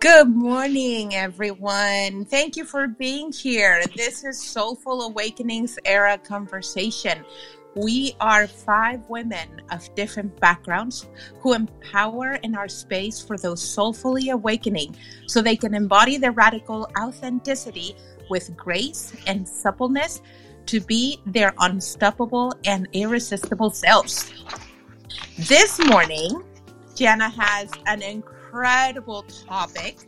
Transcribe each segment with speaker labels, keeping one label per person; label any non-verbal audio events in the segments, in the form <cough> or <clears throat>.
Speaker 1: Good morning, everyone. Thank you for being here. This is Soulful Awakenings Era Conversation. We are five women of different backgrounds who empower in our space for those soulfully awakening so they can embody their radical authenticity with grace and suppleness to be their unstoppable and irresistible selves. This morning, Jana has an incredible topic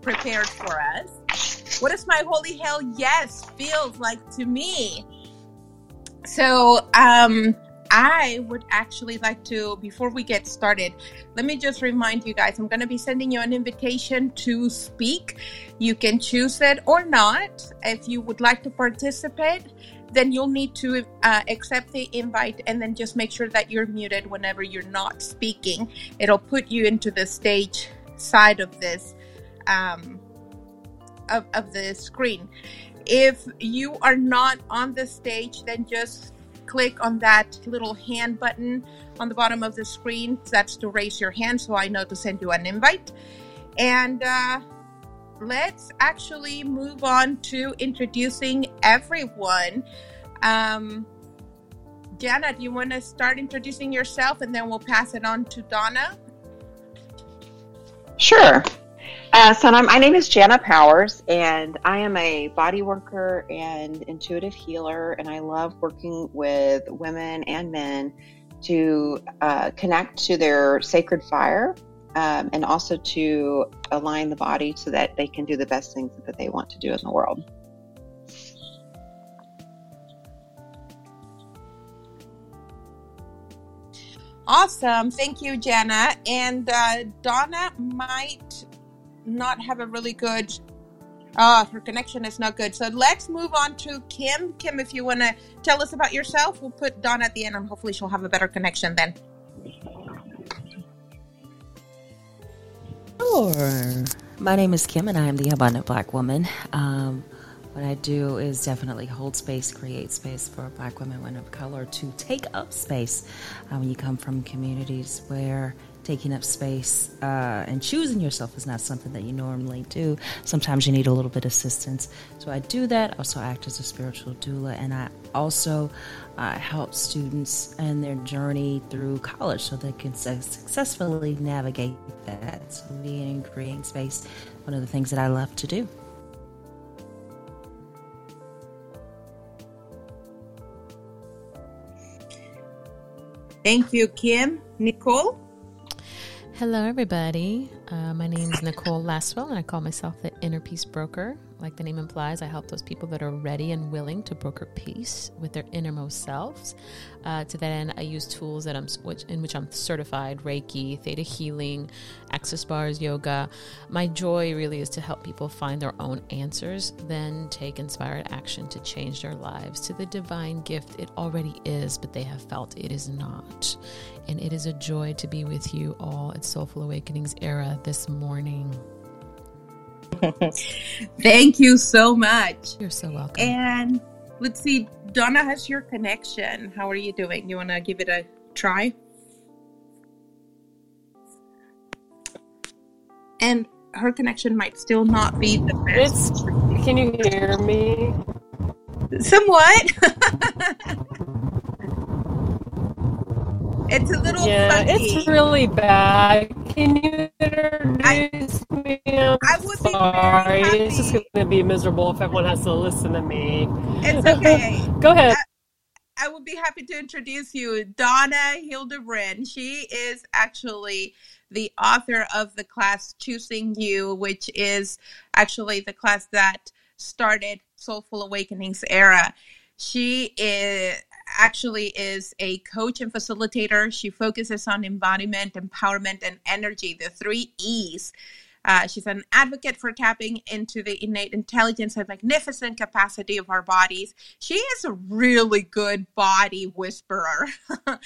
Speaker 1: prepared for us. What does my holy hell yes feels like to me? So, um, I would actually like to, before we get started, let me just remind you guys I'm going to be sending you an invitation to speak. You can choose it or not. If you would like to participate, then you'll need to uh, accept the invite and then just make sure that you're muted whenever you're not speaking. It'll put you into the stage side of this um, of, of the screen. If you are not on the stage, then just click on that little hand button on the bottom of the screen. That's to raise your hand so I know to send you an invite. And uh, let's actually move on to introducing everyone. Um, Jana, do you want to start introducing yourself and then we'll pass it on to Donna?
Speaker 2: Sure. Uh, so my name is Jana Powers, and I am a body worker and intuitive healer, and I love working with women and men to uh, connect to their sacred fire um, and also to align the body so that they can do the best things that they want to do in the world.
Speaker 1: Awesome. Thank you, Jana. And uh, Donna might not have a really good uh her connection is not good so let's move on to kim kim if you want to tell us about yourself we'll put dawn at the end and hopefully she'll have a better connection then
Speaker 3: Sure. My name is Kim, and I am the Abundant Black Woman. Um, what I do is definitely hold space, create space for Black women, women of color to take up space. Um, when you come from communities where taking up space uh, and choosing yourself is not something that you normally do. Sometimes you need a little bit of assistance. So I do that. I also act as a spiritual doula, and I also uh, help students and their journey through college so they can su- successfully navigate that. So being and creating space, one of the things that I love to do.
Speaker 1: Thank you, Kim. Nicole?
Speaker 4: Hello, everybody. Uh, my name is Nicole Lasswell, and I call myself the Inner Peace Broker. Like the name implies, I help those people that are ready and willing to broker peace with their innermost selves. Uh, to that end, I use tools that I'm which, in which I'm certified: Reiki, Theta Healing, Access Bars, Yoga. My joy really is to help people find their own answers, then take inspired action to change their lives to the divine gift it already is, but they have felt it is not. And it is a joy to be with you all at Soulful Awakenings era this morning. <laughs>
Speaker 1: Thank you so much.
Speaker 4: You're so welcome.
Speaker 1: And let's see, Donna has your connection. How are you doing? You want to give it a try? And her connection might still not be the best.
Speaker 5: It's, can you hear me?
Speaker 1: Somewhat. <laughs> it's a little
Speaker 5: Yeah,
Speaker 1: funky.
Speaker 5: it's really bad. Can you introduce me? I'm
Speaker 1: I would
Speaker 5: sorry. It's just going to be miserable if everyone has to listen to me.
Speaker 1: It's okay. <laughs>
Speaker 5: Go ahead.
Speaker 1: I would be happy to introduce you, Donna Hildebrand. She is actually the author of the class Choosing You, which is actually the class that started Soulful Awakenings era. She is actually is a coach and facilitator. She focuses on embodiment, empowerment, and energy, the three E's. Uh, she's an advocate for tapping into the innate intelligence and magnificent capacity of our bodies. She is a really good body whisperer. <laughs>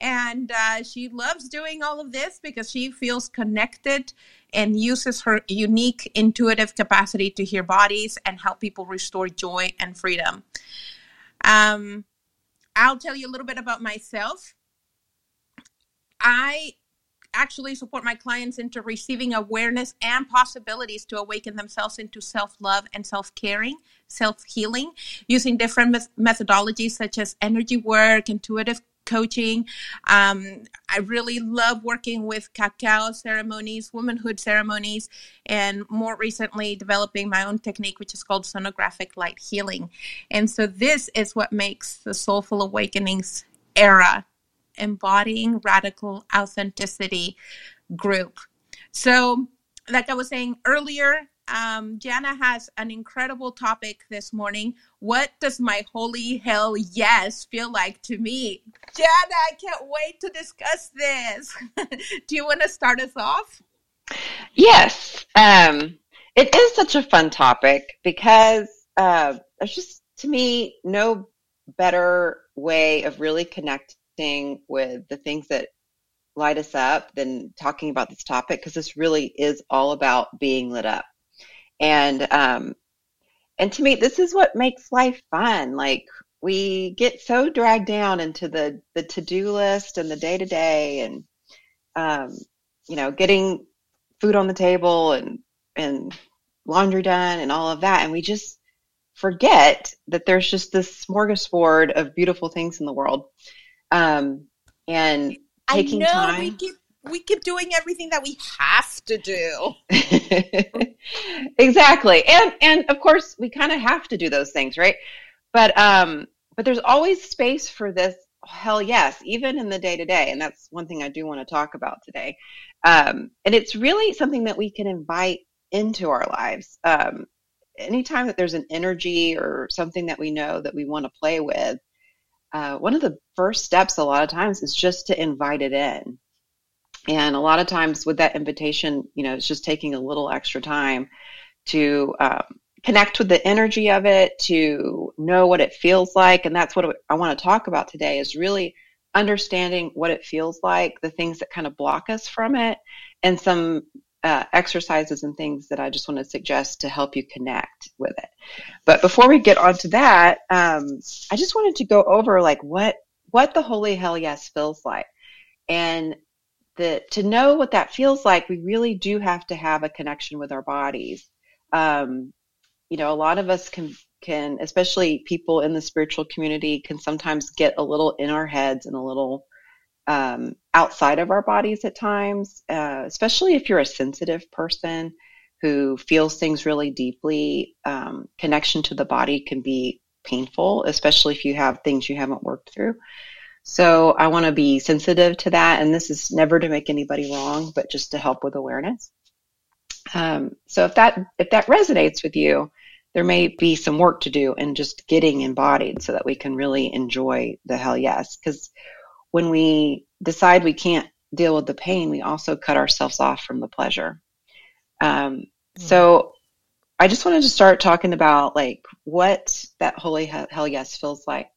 Speaker 1: and uh, she loves doing all of this because she feels connected and uses her unique intuitive capacity to hear bodies and help people restore joy and freedom. Um, I'll tell you a little bit about myself. I actually support my clients into receiving awareness and possibilities to awaken themselves into self love and self caring, self healing, using different methodologies such as energy work, intuitive coaching. Um, I really love working with cacao ceremonies, womanhood ceremonies, and more recently developing my own technique, which is called sonographic light healing. And so, this is what makes the Soulful Awakenings era embodying radical authenticity group. So, like I was saying earlier, um, Jana has an incredible topic this morning. What does my holy hell yes feel like to me? Jana, I can't wait to discuss this. <laughs> Do you want to start us off?
Speaker 2: Yes. Um, it is such a fun topic because uh, there's just, to me, no better way of really connecting with the things that light us up than talking about this topic because this really is all about being lit up and um, and to me, this is what makes life fun. Like we get so dragged down into the the to do list and the day to day, and um, you know, getting food on the table and and laundry done and all of that, and we just forget that there's just this smorgasbord of beautiful things in the world. Um, and taking
Speaker 1: I know
Speaker 2: time.
Speaker 1: We keep we keep doing everything that we have to do. <laughs>
Speaker 2: exactly. And and of course we kind of have to do those things, right? But um but there's always space for this hell yes, even in the day to day. And that's one thing I do want to talk about today. Um and it's really something that we can invite into our lives. Um anytime that there's an energy or something that we know that we want to play with, uh, one of the first steps a lot of times is just to invite it in and a lot of times with that invitation, you know, it's just taking a little extra time to um, connect with the energy of it, to know what it feels like. And that's what I want to talk about today is really understanding what it feels like, the things that kind of block us from it, and some uh, exercises and things that I just want to suggest to help you connect with it. But before we get onto that, um, I just wanted to go over like what what the holy hell yes feels like. And that to know what that feels like, we really do have to have a connection with our bodies. Um, you know, a lot of us can can, especially people in the spiritual community, can sometimes get a little in our heads and a little um, outside of our bodies at times, uh, especially if you're a sensitive person who feels things really deeply. Um, connection to the body can be painful, especially if you have things you haven't worked through. So I want to be sensitive to that. And this is never to make anybody wrong, but just to help with awareness. Um, so if that, if that resonates with you, there may be some work to do in just getting embodied so that we can really enjoy the hell yes. Because when we decide we can't deal with the pain, we also cut ourselves off from the pleasure. Um, mm. So I just wanted to start talking about like what that holy hell yes feels like.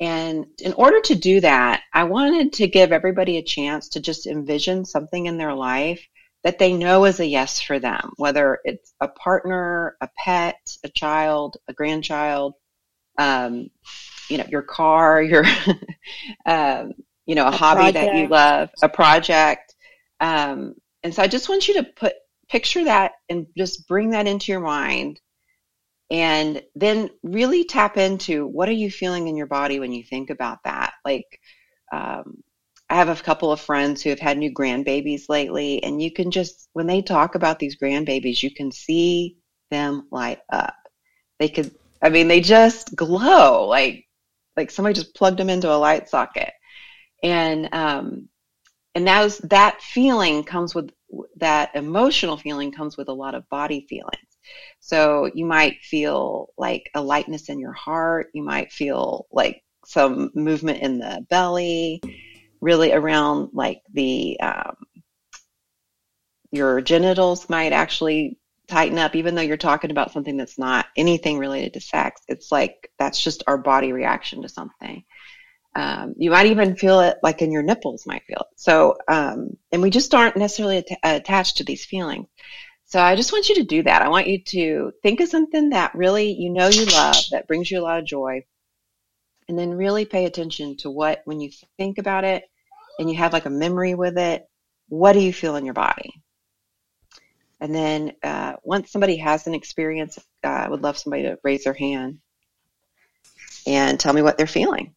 Speaker 2: And in order to do that, I wanted to give everybody a chance to just envision something in their life that they know is a yes for them, whether it's a partner, a pet, a child, a grandchild, um, you know, your car, <laughs> your, um, you know, a, a hobby project. that you love, a project. Um, and so I just want you to put, picture that and just bring that into your mind and then really tap into what are you feeling in your body when you think about that? Like um, i have a couple of friends who have had new grandbabies lately and you can just when they talk about these grandbabies you can see them light up. They could i mean they just glow like like somebody just plugged them into a light socket. And um and that was that feeling comes with that emotional feeling comes with a lot of body feelings so you might feel like a lightness in your heart. You might feel like some movement in the belly, really around like the, um, your genitals might actually tighten up, even though you're talking about something that's not anything related to sex. It's like that's just our body reaction to something. Um, you might even feel it like in your nipples might feel it. So, um, and we just aren't necessarily at- attached to these feelings. So I just want you to do that. I want you to think of something that really you know you love, that brings you a lot of joy. And then really pay attention to what, when you think about it and you have like a memory with it, what do you feel in your body? And then uh, once somebody has an experience, uh, I would love somebody to raise their hand and tell me what they're feeling.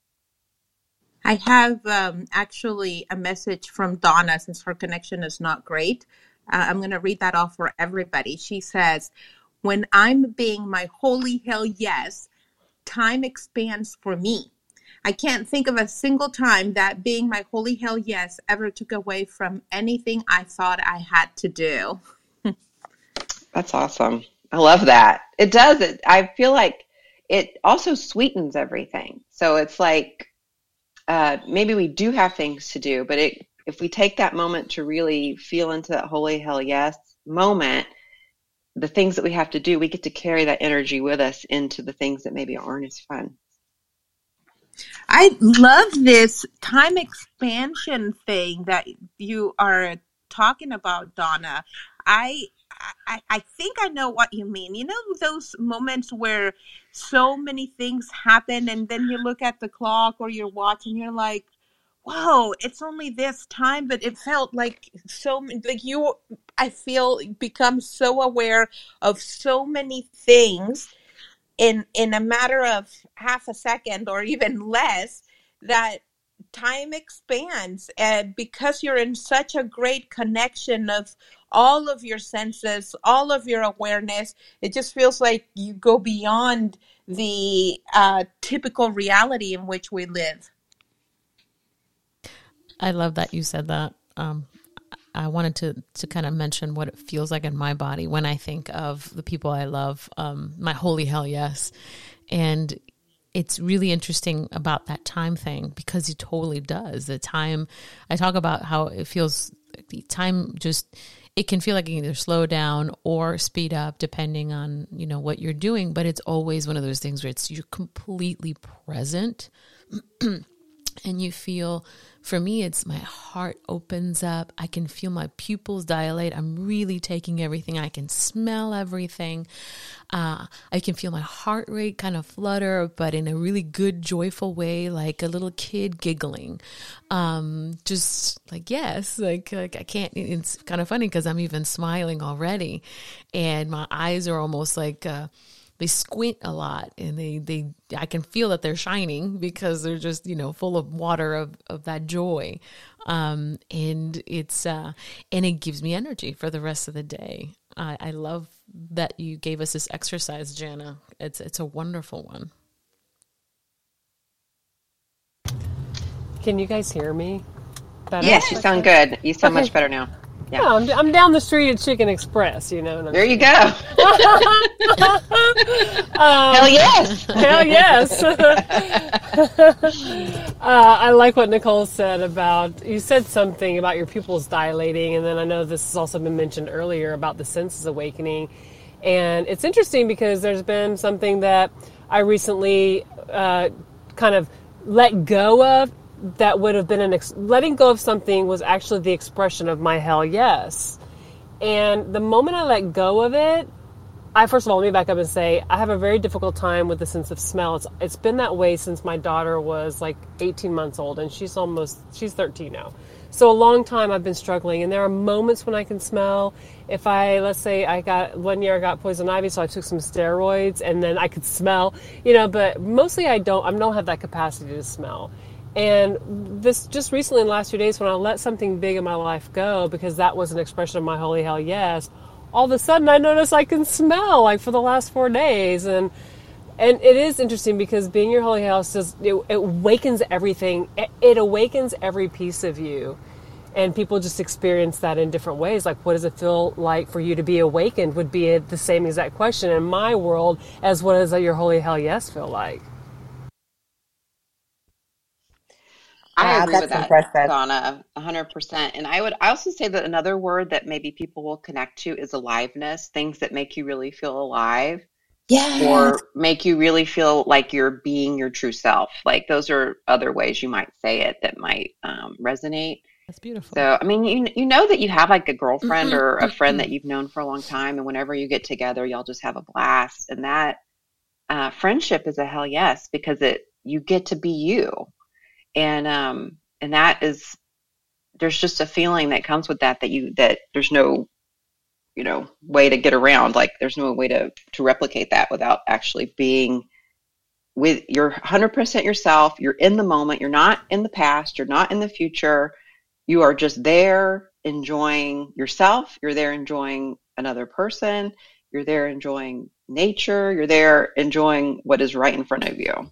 Speaker 1: I have um, actually a message from Donna since her connection is not great. Uh, I'm going to read that off for everybody. She says, When I'm being my holy hell yes, time expands for me. I can't think of a single time that being my holy hell yes ever took away from anything I thought I had to do.
Speaker 2: That's awesome. I love that. It does. It. I feel like it also sweetens everything. So it's like uh, maybe we do have things to do, but it if we take that moment to really feel into that holy hell yes moment, the things that we have to do, we get to carry that energy with us into the things that maybe aren't as fun.
Speaker 1: I love this time expansion thing that you are talking about, Donna. I I, I think I know what you mean. You know those moments where so many things happen and then you look at the clock or your watch and you're like, whoa, it's only this time, but it felt like so like you I feel become so aware of so many things in in a matter of half a second or even less that time expands and because you're in such a great connection of all of your senses all of your awareness it just feels like you go beyond the uh, typical reality in which we live
Speaker 4: I love that you said that. Um, I wanted to to kind of mention what it feels like in my body when I think of the people I love. Um, my holy hell yes, and it's really interesting about that time thing because it totally does. The time I talk about how it feels. The time just it can feel like it can either slow down or speed up depending on you know what you're doing. But it's always one of those things where it's you're completely present. <clears throat> and you feel for me it's my heart opens up. I can feel my pupils dilate. I'm really taking everything. I can smell everything. Uh, i can feel my heart rate kind of flutter but in a really good joyful way like a little kid giggling. Um, just like yes like, like i can't it's kind of funny because i'm even smiling already and my eyes are almost like uh, they squint a lot and they they I can feel that they're shining because they're just you know full of water of of that joy um and it's uh and it gives me energy for the rest of the day I, I love that you gave us this exercise Jana it's it's a wonderful one
Speaker 5: Can you guys hear me?
Speaker 2: Better? Yes, you sound good. You sound okay. much better now.
Speaker 5: Yeah, yeah I'm, I'm, down the street at Chicken Express, you know.
Speaker 2: There you go. <laughs> um, hell yes.
Speaker 5: Hell yes. <laughs> uh, I like what Nicole said about, you said something about your pupils dilating, and then I know this has also been mentioned earlier about the senses awakening. And it's interesting because there's been something that I recently uh, kind of let go of that would have been an ex- letting go of something was actually the expression of my hell yes. And the moment I let go of it, I first of all let me back up and say I have a very difficult time with the sense of smell. It's it's been that way since my daughter was like 18 months old and she's almost she's 13 now. So a long time I've been struggling and there are moments when I can smell. If I let's say I got one year I got poison ivy so I took some steroids and then I could smell, you know, but mostly I don't I don't have that capacity to smell. And this just recently in the last few days, when I let something big in my life go, because that was an expression of my holy hell yes, all of a sudden I notice I can smell like for the last four days. And and it is interesting because being your holy hell just it, it awakens everything. It, it awakens every piece of you. And people just experience that in different ways. Like, what does it feel like for you to be awakened? Would be the same exact question in my world as what does your holy hell yes feel like?
Speaker 2: I agree with that, impressive. Donna, 100%. And I would I also say that another word that maybe people will connect to is aliveness, things that make you really feel alive.
Speaker 1: Yeah.
Speaker 2: Or make you really feel like you're being your true self. Like those are other ways you might say it that might um, resonate.
Speaker 4: That's beautiful.
Speaker 2: So, I mean, you you know that you have like a girlfriend mm-hmm. or a friend that you've known for a long time, and whenever you get together, y'all just have a blast. And that uh, friendship is a hell yes because it you get to be you and um and that is there's just a feeling that comes with that that you that there's no you know way to get around like there's no way to to replicate that without actually being with you're 100% yourself you're in the moment you're not in the past you're not in the future. You are just there enjoying yourself you're there enjoying another person you're there enjoying nature you're there enjoying what is right in front of you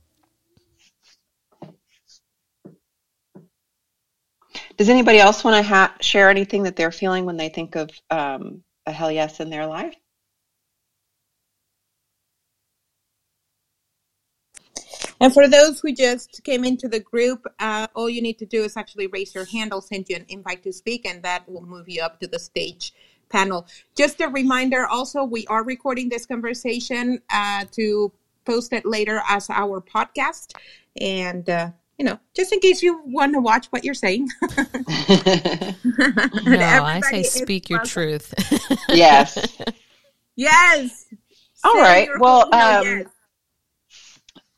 Speaker 2: does anybody else want to ha- share anything that they're feeling when they think of um, a hell yes in their life
Speaker 1: And for those who just came into the group, uh, all you need to do is actually raise your hand. I'll send you an invite to speak, and that will move you up to the stage panel. Just a reminder also, we are recording this conversation uh, to post it later as our podcast. And, uh, you know, just in case you want to watch what you're saying. <laughs>
Speaker 4: no, I say speak your truth. <laughs>
Speaker 2: yes.
Speaker 1: Yes.
Speaker 2: All Say right. Well, um, yes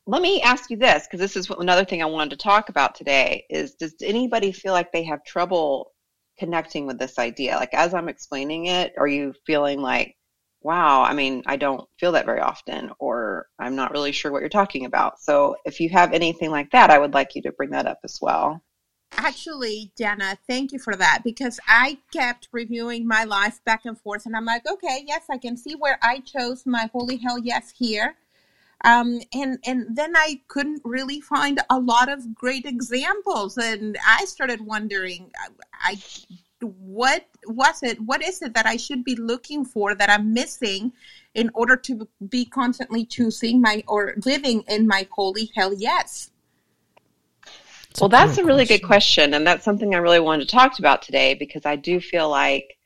Speaker 2: let me ask you this because this is what, another thing I wanted to talk about today is does anybody feel like they have trouble connecting with this idea? Like as I'm explaining it, are you feeling like, wow, I mean, I don't feel that very often or I'm not really sure what you're talking about. So if you have anything like that, I would like you to bring that up as well.
Speaker 1: Actually, Jana, thank you for that because I kept reviewing my life back and forth and I'm like, okay, yes, I can see where I chose my holy hell yes here um, and and then I couldn't really find a lot of great examples, and I started wondering, I what was it? What is it that I should be looking for that I'm missing in order to be constantly choosing my or living in my holy hell yes?
Speaker 2: Well, that's a really good question, and that's something I really wanted to talk about today because I do feel like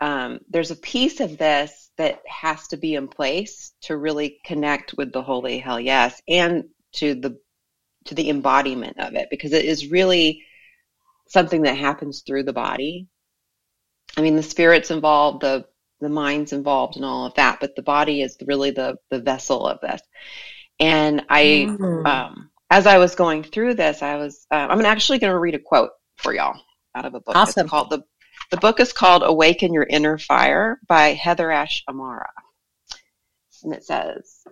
Speaker 2: um, there's a piece of this that has to be in place to really connect with the holy hell yes and to the to the embodiment of it because it is really something that happens through the body i mean the spirit's involved the the mind's involved and all of that but the body is really the the vessel of this and i mm-hmm. um, as i was going through this i was uh, i'm actually going to read a quote for y'all out of a book
Speaker 1: awesome.
Speaker 2: it's called the the book is called Awaken Your Inner Fire by Heather Ash Amara. And it says,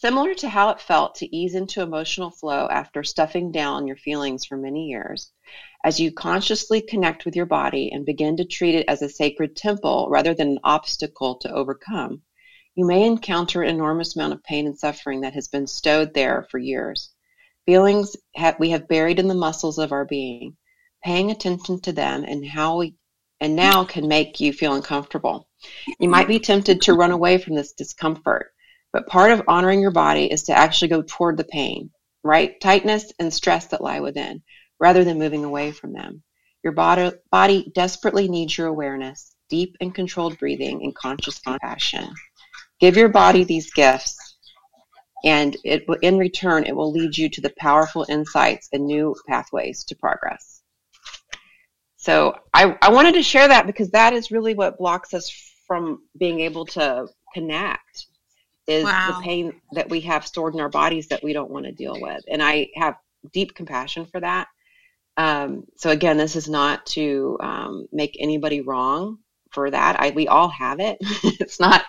Speaker 2: Similar to how it felt to ease into emotional flow after stuffing down your feelings for many years, as you consciously connect with your body and begin to treat it as a sacred temple rather than an obstacle to overcome, you may encounter an enormous amount of pain and suffering that has been stowed there for years. Feelings we have buried in the muscles of our being. Paying attention to them and how we and now can make you feel uncomfortable. You might be tempted to run away from this discomfort, but part of honoring your body is to actually go toward the pain, right? Tightness and stress that lie within, rather than moving away from them. Your body, body desperately needs your awareness, deep and controlled breathing, and conscious compassion. Give your body these gifts, and it in return, it will lead you to the powerful insights and new pathways to progress. So I, I wanted to share that because that is really what blocks us from being able to connect is wow. the pain that we have stored in our bodies that we don't want to deal with. And I have deep compassion for that. Um, so again, this is not to um, make anybody wrong for that. I, we all have it. <laughs> it's not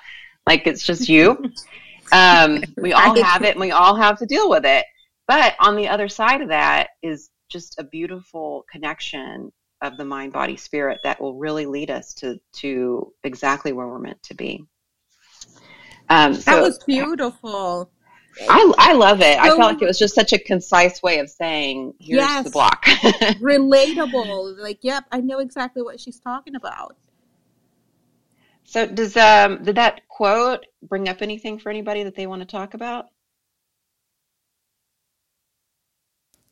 Speaker 2: like it's just you. <laughs> Um, we all have it and we all have to deal with it. But on the other side of that is just a beautiful connection of the mind body spirit that will really lead us to to exactly where we're meant to be
Speaker 1: um, so, that was beautiful
Speaker 2: I, I love it. So, I felt like it was just such a concise way of saying, here's yes, the block. <laughs>
Speaker 1: relatable. Like, yep, I know exactly what she's talking about.
Speaker 2: So does um did that quote bring up anything for anybody that they want to talk about?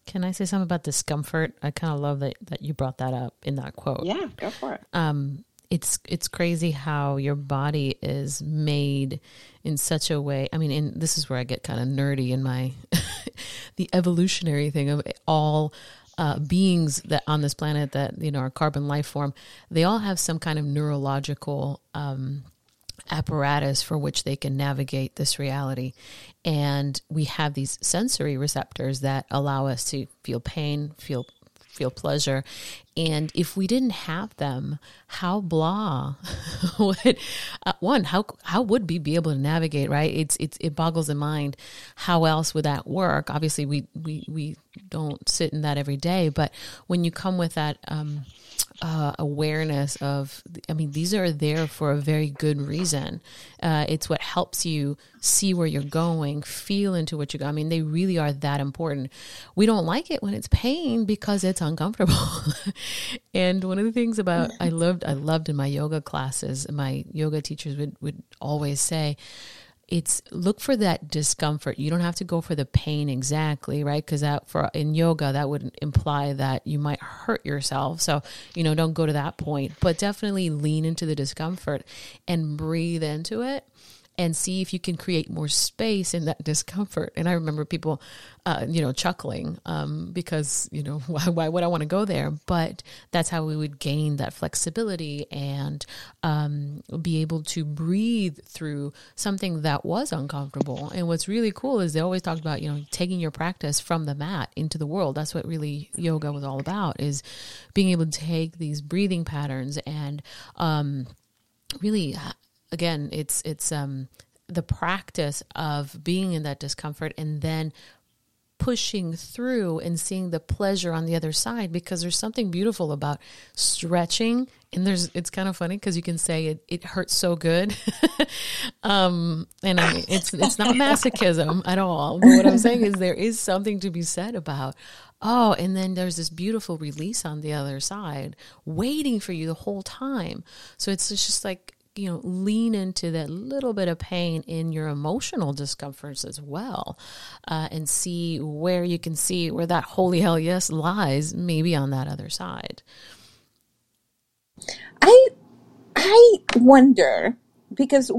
Speaker 4: Can I say something about discomfort? I kind of love that that you brought that up in that quote.
Speaker 2: Yeah, go for it.
Speaker 4: Um, it's it's crazy how your body is made in such a way. I mean, and this is where I get kind of nerdy in my <laughs> the evolutionary thing of all uh, beings that on this planet that you know are carbon life form. They all have some kind of neurological um, apparatus for which they can navigate this reality. And we have these sensory receptors that allow us to feel pain, feel feel pleasure. And if we didn't have them, how blah <laughs> would uh, one how how would we be able to navigate? Right? It's it's it boggles the mind. How else would that work? Obviously, we we we don't sit in that every day, but when you come with that. Um, uh, awareness of i mean these are there for a very good reason uh, it's what helps you see where you're going feel into what you go i mean they really are that important we don't like it when it's pain because it's uncomfortable <laughs> and one of the things about i mm-hmm. loved i loved in my yoga classes my yoga teachers would, would always say it's look for that discomfort. You don't have to go for the pain exactly, right? Because that for in yoga that would imply that you might hurt yourself. So you know, don't go to that point, but definitely lean into the discomfort and breathe into it and see if you can create more space in that discomfort. And I remember people, uh, you know, chuckling um, because, you know, <laughs> why, why, would I want to go there? But that's how we would gain that flexibility and um, be able to breathe through something that was uncomfortable. And what's really cool is they always talked about, you know, taking your practice from the mat into the world. That's what really yoga was all about is being able to take these breathing patterns and, um, really again, it's it's um, the practice of being in that discomfort and then pushing through and seeing the pleasure on the other side because there's something beautiful about stretching. And there's it's kind of funny because you can say it, it hurts so good. <laughs> Um and I, it's it's not <laughs> masochism at all. But what i'm saying is there is something to be said about oh and then there's this beautiful release on the other side waiting for you the whole time. So it's, it's just like you know lean into that little bit of pain in your emotional discomforts as well uh, and see where you can see where that holy hell yes lies maybe on that other side.
Speaker 1: I i wonder because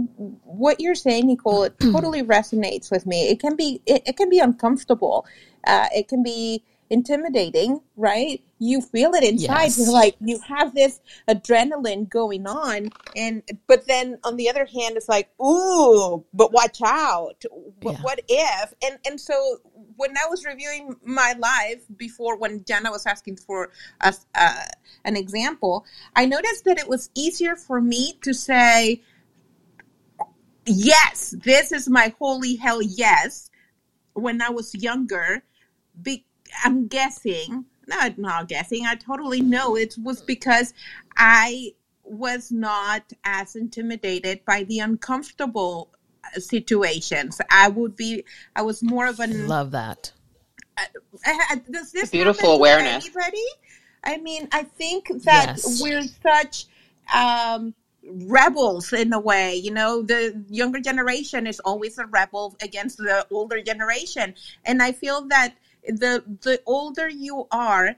Speaker 1: what you're saying nicole it <clears throat> totally resonates with me. It can be it, it can be uncomfortable. Uh, it can be intimidating, right? You feel it inside. Yes. You're like you have this adrenaline going on, and but then on the other hand, it's like, ooh, but watch out. What, yeah. what if? And and so when I was reviewing my life before, when Jana was asking for a, uh, an example, I noticed that it was easier for me to say, yes, this is my holy hell yes, when I was younger. Be- I'm guessing, not not guessing, I totally know it was because I was not as intimidated by the uncomfortable uh, situations. I would be, I was more of an.
Speaker 4: Love that.
Speaker 1: Uh, uh does this
Speaker 2: beautiful awareness?
Speaker 1: Anybody? I mean, I think that yes. we're such um, rebels in a way. You know, the younger generation is always a rebel against the older generation, and I feel that the the older you are,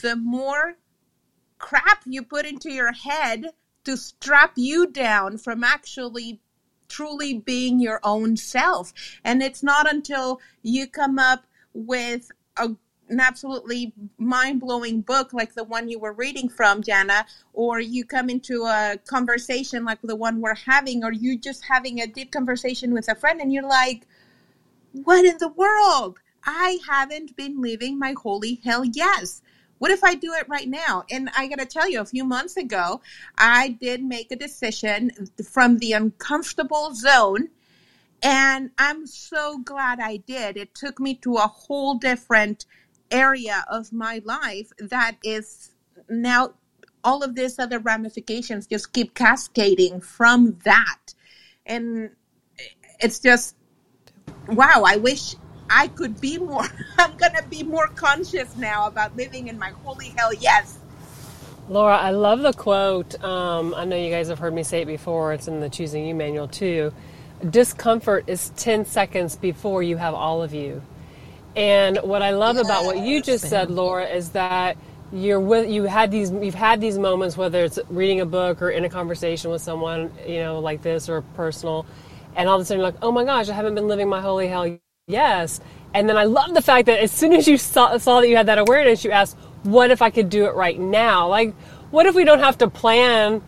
Speaker 1: the more crap you put into your head to strap you down from actually truly being your own self. And it's not until you come up with a, an absolutely mind blowing book like the one you were reading from, Jana, or you come into a conversation like the one we're having, or you just having a deep conversation with a friend and you're like, what in the world? I haven't been living my holy hell yes. What if I do it right now? And I got to tell you, a few months ago, I did make a decision from the uncomfortable zone. And I'm so glad I did. It took me to a whole different area of my life that is now all of these other ramifications just keep cascading from that. And it's just, wow, I wish I could be more, <laughs> I'm going to be more conscious now about living in my holy hell yes.
Speaker 5: Laura, I love the quote. Um, I know you guys have heard me say it before. It's in the Choosing You manual too. Discomfort is 10 seconds before you have all of you. And what I love yes. about what you just said, Laura, is that you're with you had these you've had these moments whether it's reading a book or in a conversation with someone you know like this or personal and all of a sudden you're like oh my gosh i haven't been living my holy hell Yes. And then I love the fact that as soon as you saw, saw that you had that awareness, you asked, what if I could do it right now? Like, what if we don't have to plan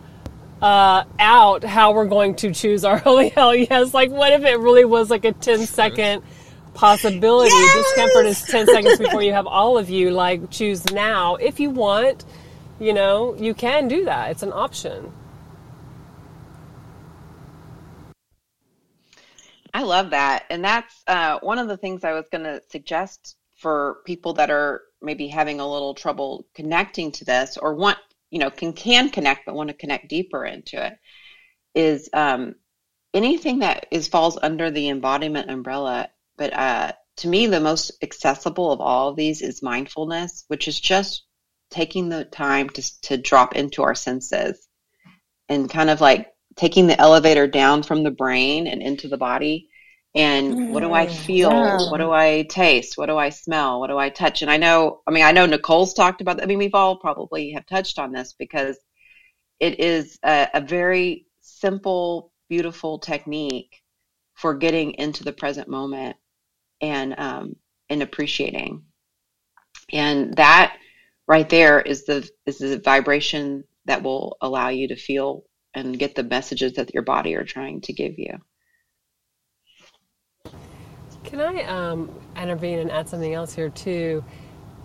Speaker 5: uh, out how we're going to choose our <laughs> holy hell yes? Like, what if it really was like a 10 second possibility? Yes! Discomfort is 10 seconds before you have all of you. Like, choose now if you want you know, you can do that. It's an option.
Speaker 2: I love that. And that's uh, one of the things I was going to suggest for people that are maybe having a little trouble connecting to this or want, you know, can, can connect but want to connect deeper into it is um, anything that is falls under the embodiment umbrella. But uh, to me, the most accessible of all of these is mindfulness, which is just taking the time to, to drop into our senses and kind of like taking the elevator down from the brain and into the body and what do I mm, feel? Yeah. What do I taste? What do I smell? What do I touch? And I know, I mean, I know Nicole's talked about. I mean, we've all probably have touched on this because it is a, a very simple, beautiful technique for getting into the present moment and um, and appreciating. And that right there is the is the vibration that will allow you to feel and get the messages that your body are trying to give you.
Speaker 5: Can I um, intervene and add something else here too?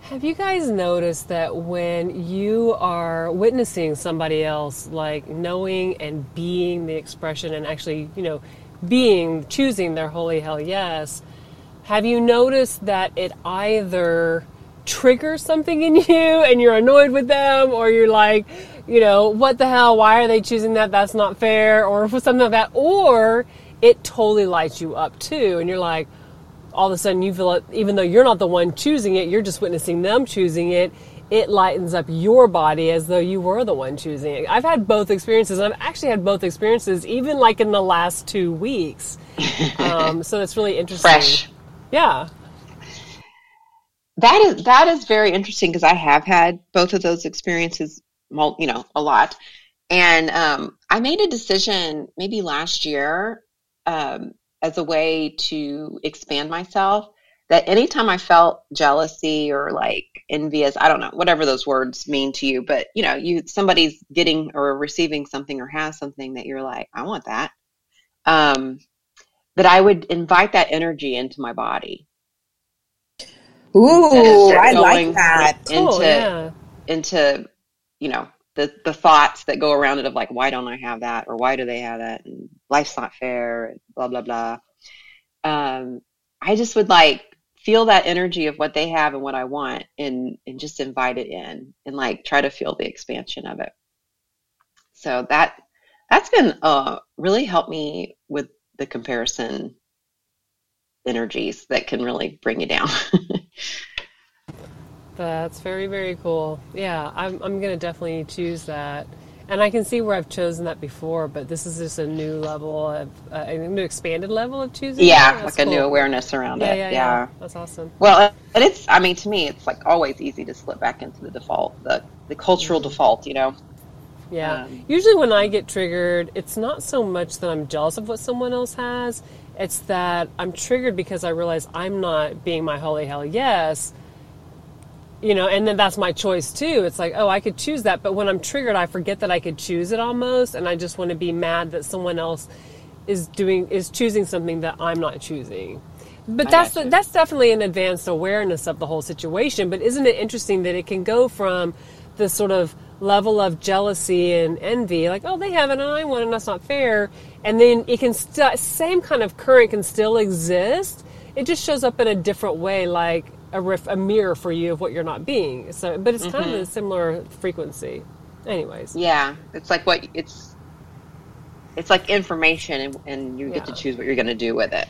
Speaker 5: Have you guys noticed that when you are witnessing somebody else, like knowing and being the expression and actually, you know, being, choosing their holy hell yes, have you noticed that it either triggers something in <laughs> you and you're annoyed with them or you're like, you know, what the hell? Why are they choosing that? That's not fair, or <laughs> something like that. Or it totally lights you up too, and you're like, all of a sudden you feel it, even though you're not the one choosing it, you're just witnessing them choosing it. It lightens up your body as though you were the one choosing it. I've had both experiences. I've actually had both experiences, even like in the last two weeks. <laughs> Um, so it's really interesting.
Speaker 2: Fresh.
Speaker 5: Yeah.
Speaker 2: That is that is very interesting because I have had both of those experiences you know, a lot. And um, I made a decision maybe last year um, as a way to expand myself that anytime I felt jealousy or like envious, I don't know, whatever those words mean to you, but you know, you somebody's getting or receiving something or has something that you're like, I want that. Um, that I would invite that energy into my body.
Speaker 1: Ooh, I like that.
Speaker 2: Into cool, yeah. into you know the the thoughts that go around it of like why don't I have that or why do they have that and life's not fair and blah blah blah. Um, I just would like feel that energy of what they have and what I want and and just invite it in and like try to feel the expansion of it. So that that's been uh really helped me with the comparison energies that can really bring you down. <laughs>
Speaker 5: That's very, very cool. Yeah, I'm, I'm going to definitely choose that. And I can see where I've chosen that before, but this is just a new level of, uh, a new expanded level of choosing.
Speaker 2: Yeah, like cool. a new awareness around
Speaker 5: yeah,
Speaker 2: it.
Speaker 5: Yeah, yeah, yeah, that's awesome.
Speaker 2: Well, and it's, I mean, to me, it's like always easy to slip back into the default, the, the cultural mm-hmm. default, you know?
Speaker 5: Yeah. Um, Usually when I get triggered, it's not so much that I'm jealous of what someone else has, it's that I'm triggered because I realize I'm not being my holy hell yes you know and then that's my choice too. It's like oh i could choose that. But when i'm triggered i forget that i could choose it almost and i just want to be mad that someone else is doing is choosing something that i'm not choosing. But I that's that's definitely an advanced awareness of the whole situation. But isn't it interesting that it can go from the sort of level of jealousy and envy like oh they have it and i want it and that's not fair and then it can st- same kind of current can still exist. It just shows up in a different way like a, ref, a mirror for you of what you're not being. So, but it's kind mm-hmm. of a similar frequency. Anyways.
Speaker 2: Yeah, it's like what it's. It's like information, and, and you get to choose what you're going to do with it.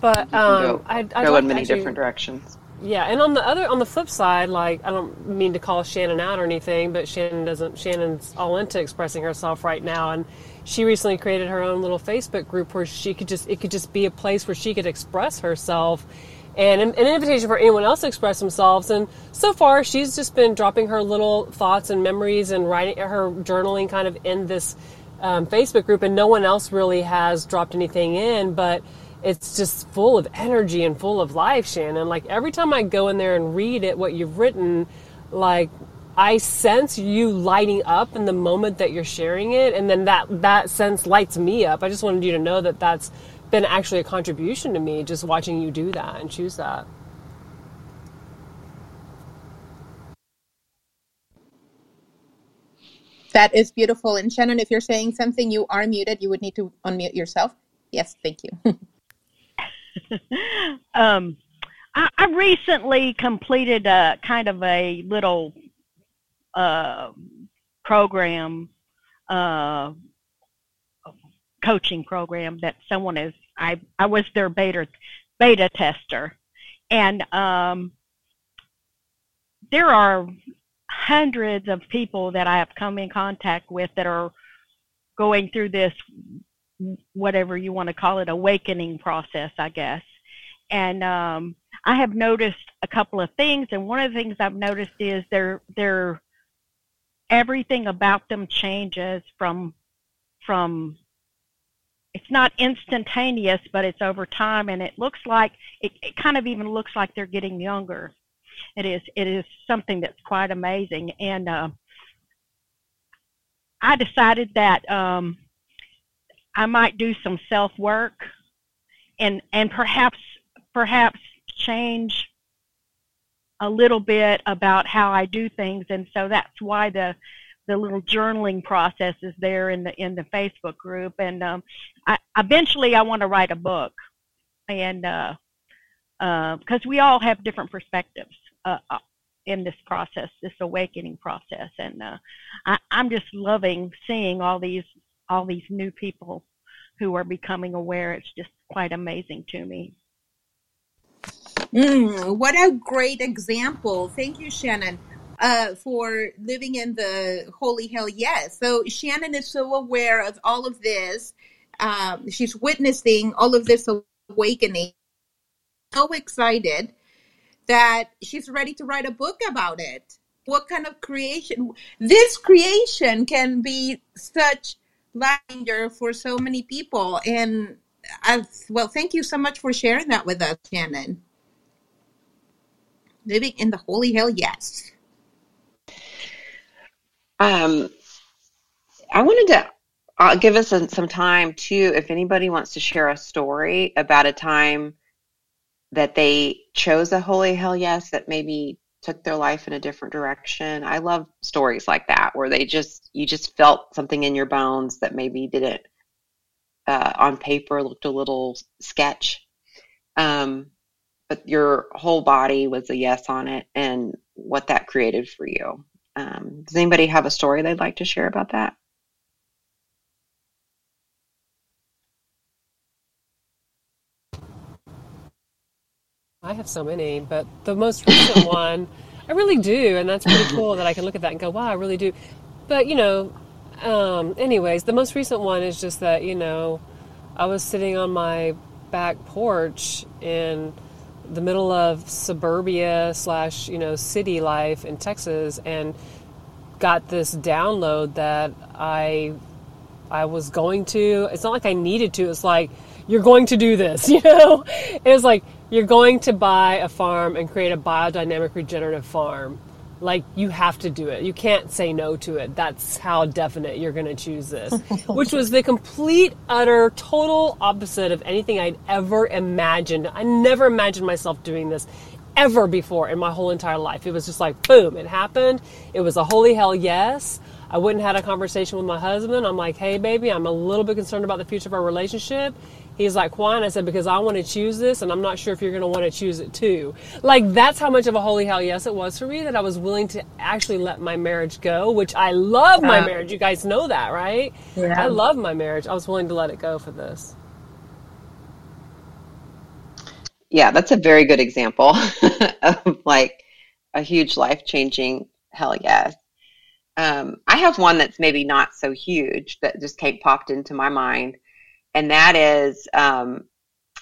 Speaker 5: But um, go,
Speaker 2: I'd, go I'd in many different directions.
Speaker 5: Yeah, and on the other, on the flip side, like I don't mean to call Shannon out or anything, but Shannon doesn't. Shannon's all into expressing herself right now, and she recently created her own little Facebook group where she could just it could just be a place where she could express herself and an, invitation for anyone else to express themselves. And so far, she's just been dropping her little thoughts and memories and writing her journaling kind of in this um, Facebook group, and no one else really has dropped anything in, but it's just full of energy and full of life, Shannon. Like every time I go in there and read it, what you've written, like I sense you lighting up in the moment that you're sharing it, and then that that sense lights me up. I just wanted you to know that that's been actually a contribution to me just watching you do that and choose that.
Speaker 1: That is beautiful. And Shannon, if you're saying something, you are muted. You would need to unmute yourself. Yes, thank you. <laughs> <laughs>
Speaker 6: um, I, I, recently completed a kind of a little uh, program, uh, coaching program that someone is. I I was their beta beta tester, and um, there are hundreds of people that I have come in contact with that are going through this whatever you want to call it awakening process i guess. And um, i have noticed a couple of things and one of the things i've noticed is they're they're everything about them changes from from it's not instantaneous but it's over time and it looks like it, it kind of even looks like they're getting younger. It is it is something that's quite amazing and uh, i decided that um, I might do some self work and and perhaps perhaps change a little bit about how I do things and so that's why the the little journaling process is there in the in the Facebook group and um, I, eventually I want to write a book and because uh, uh, we all have different perspectives uh, uh, in this process this awakening process and uh, I, I'm just loving seeing all these all these new people who are becoming aware. It's just quite amazing to me.
Speaker 1: Mm, what a great example. Thank you, Shannon, uh, for living in the holy hell yes. So Shannon is so aware of all of this. Um, she's witnessing all of this awakening. So excited that she's ready to write a book about it. What kind of creation? This creation can be such lavender for so many people. And I, well, thank you so much for sharing that with us, Shannon. Living in the holy hell, yes.
Speaker 2: Um, I wanted to uh, give us a, some time too. If anybody wants to share a story about a time that they chose a holy hell yes that maybe took their life in a different direction. I love stories like that where they just you just felt something in your bones that maybe didn't uh, on paper looked a little sketch, um, but your whole body was a yes on it, and what that created for you. Um, does anybody have a story they'd like to share about that?
Speaker 5: I have so many, but the most recent <laughs> one, I really do, and that's pretty cool that I can look at that and go, "Wow, I really do." But you know, um, anyways, the most recent one is just that you know, I was sitting on my back porch in the middle of suburbia slash you know city life in Texas, and got this download that I I was going to. It's not like I needed to. It's like you're going to do this. <laughs> You know, it was like you're going to buy a farm and create a biodynamic regenerative farm. Like you have to do it. You can't say no to it. That's how definite you're going to choose this. <laughs> Which was the complete, utter, total opposite of anything I'd ever imagined. I never imagined myself doing this ever before in my whole entire life. It was just like, boom, it happened. It was a holy hell yes. I went and had a conversation with my husband. I'm like, hey, baby, I'm a little bit concerned about the future of our relationship. He's like, why? And I said, because I want to choose this and I'm not sure if you're going to want to choose it too. Like, that's how much of a holy hell yes it was for me that I was willing to actually let my marriage go, which I love my marriage. You guys know that, right? Yeah. I love my marriage. I was willing to let it go for this.
Speaker 2: Yeah, that's a very good example <laughs> of like a huge life changing hell yes. Um, I have one that's maybe not so huge that just came popped into my mind and that is um,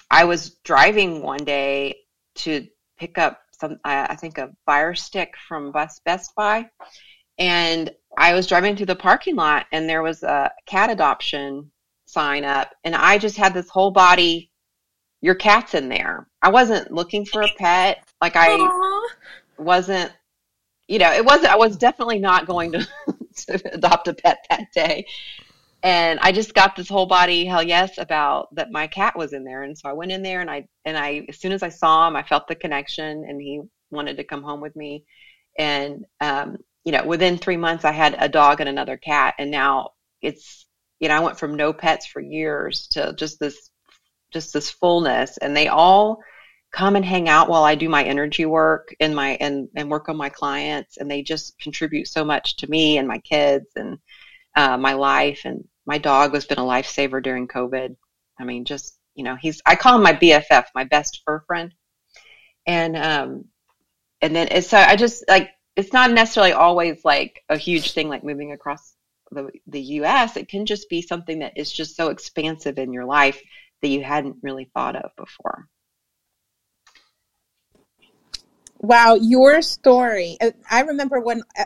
Speaker 2: I was driving one day to pick up some, I think a fire stick from Best Best Buy, and I was driving through the parking lot, and there was a cat adoption sign up, and I just had this whole body. Your cat's in there. I wasn't looking for a pet. Like I Aww. wasn't, you know, it wasn't. I was definitely not going to, <laughs> to adopt a pet that day and I just got this whole body hell yes about that my cat was in there. And so I went in there and I and I as soon as I saw him, I felt the connection and he wanted to come home with me. And um, you know, within three months, I had a dog and another cat, and now it's, you know, I went from no pets for years to just this, just this fullness, and they all come and hang out while I do my energy work and my and and work on my clients, and they just contribute so much to me and my kids and uh, my life. And my dog has been a lifesaver during COVID. I mean, just you know, he's I call him my BFF, my best fur friend, and um, and then it's so I just like it's not necessarily always like a huge thing like moving across the the U.S. It can just be something that is just so expansive in your life that you hadn't really thought of before.
Speaker 1: Wow, your story. I remember when uh,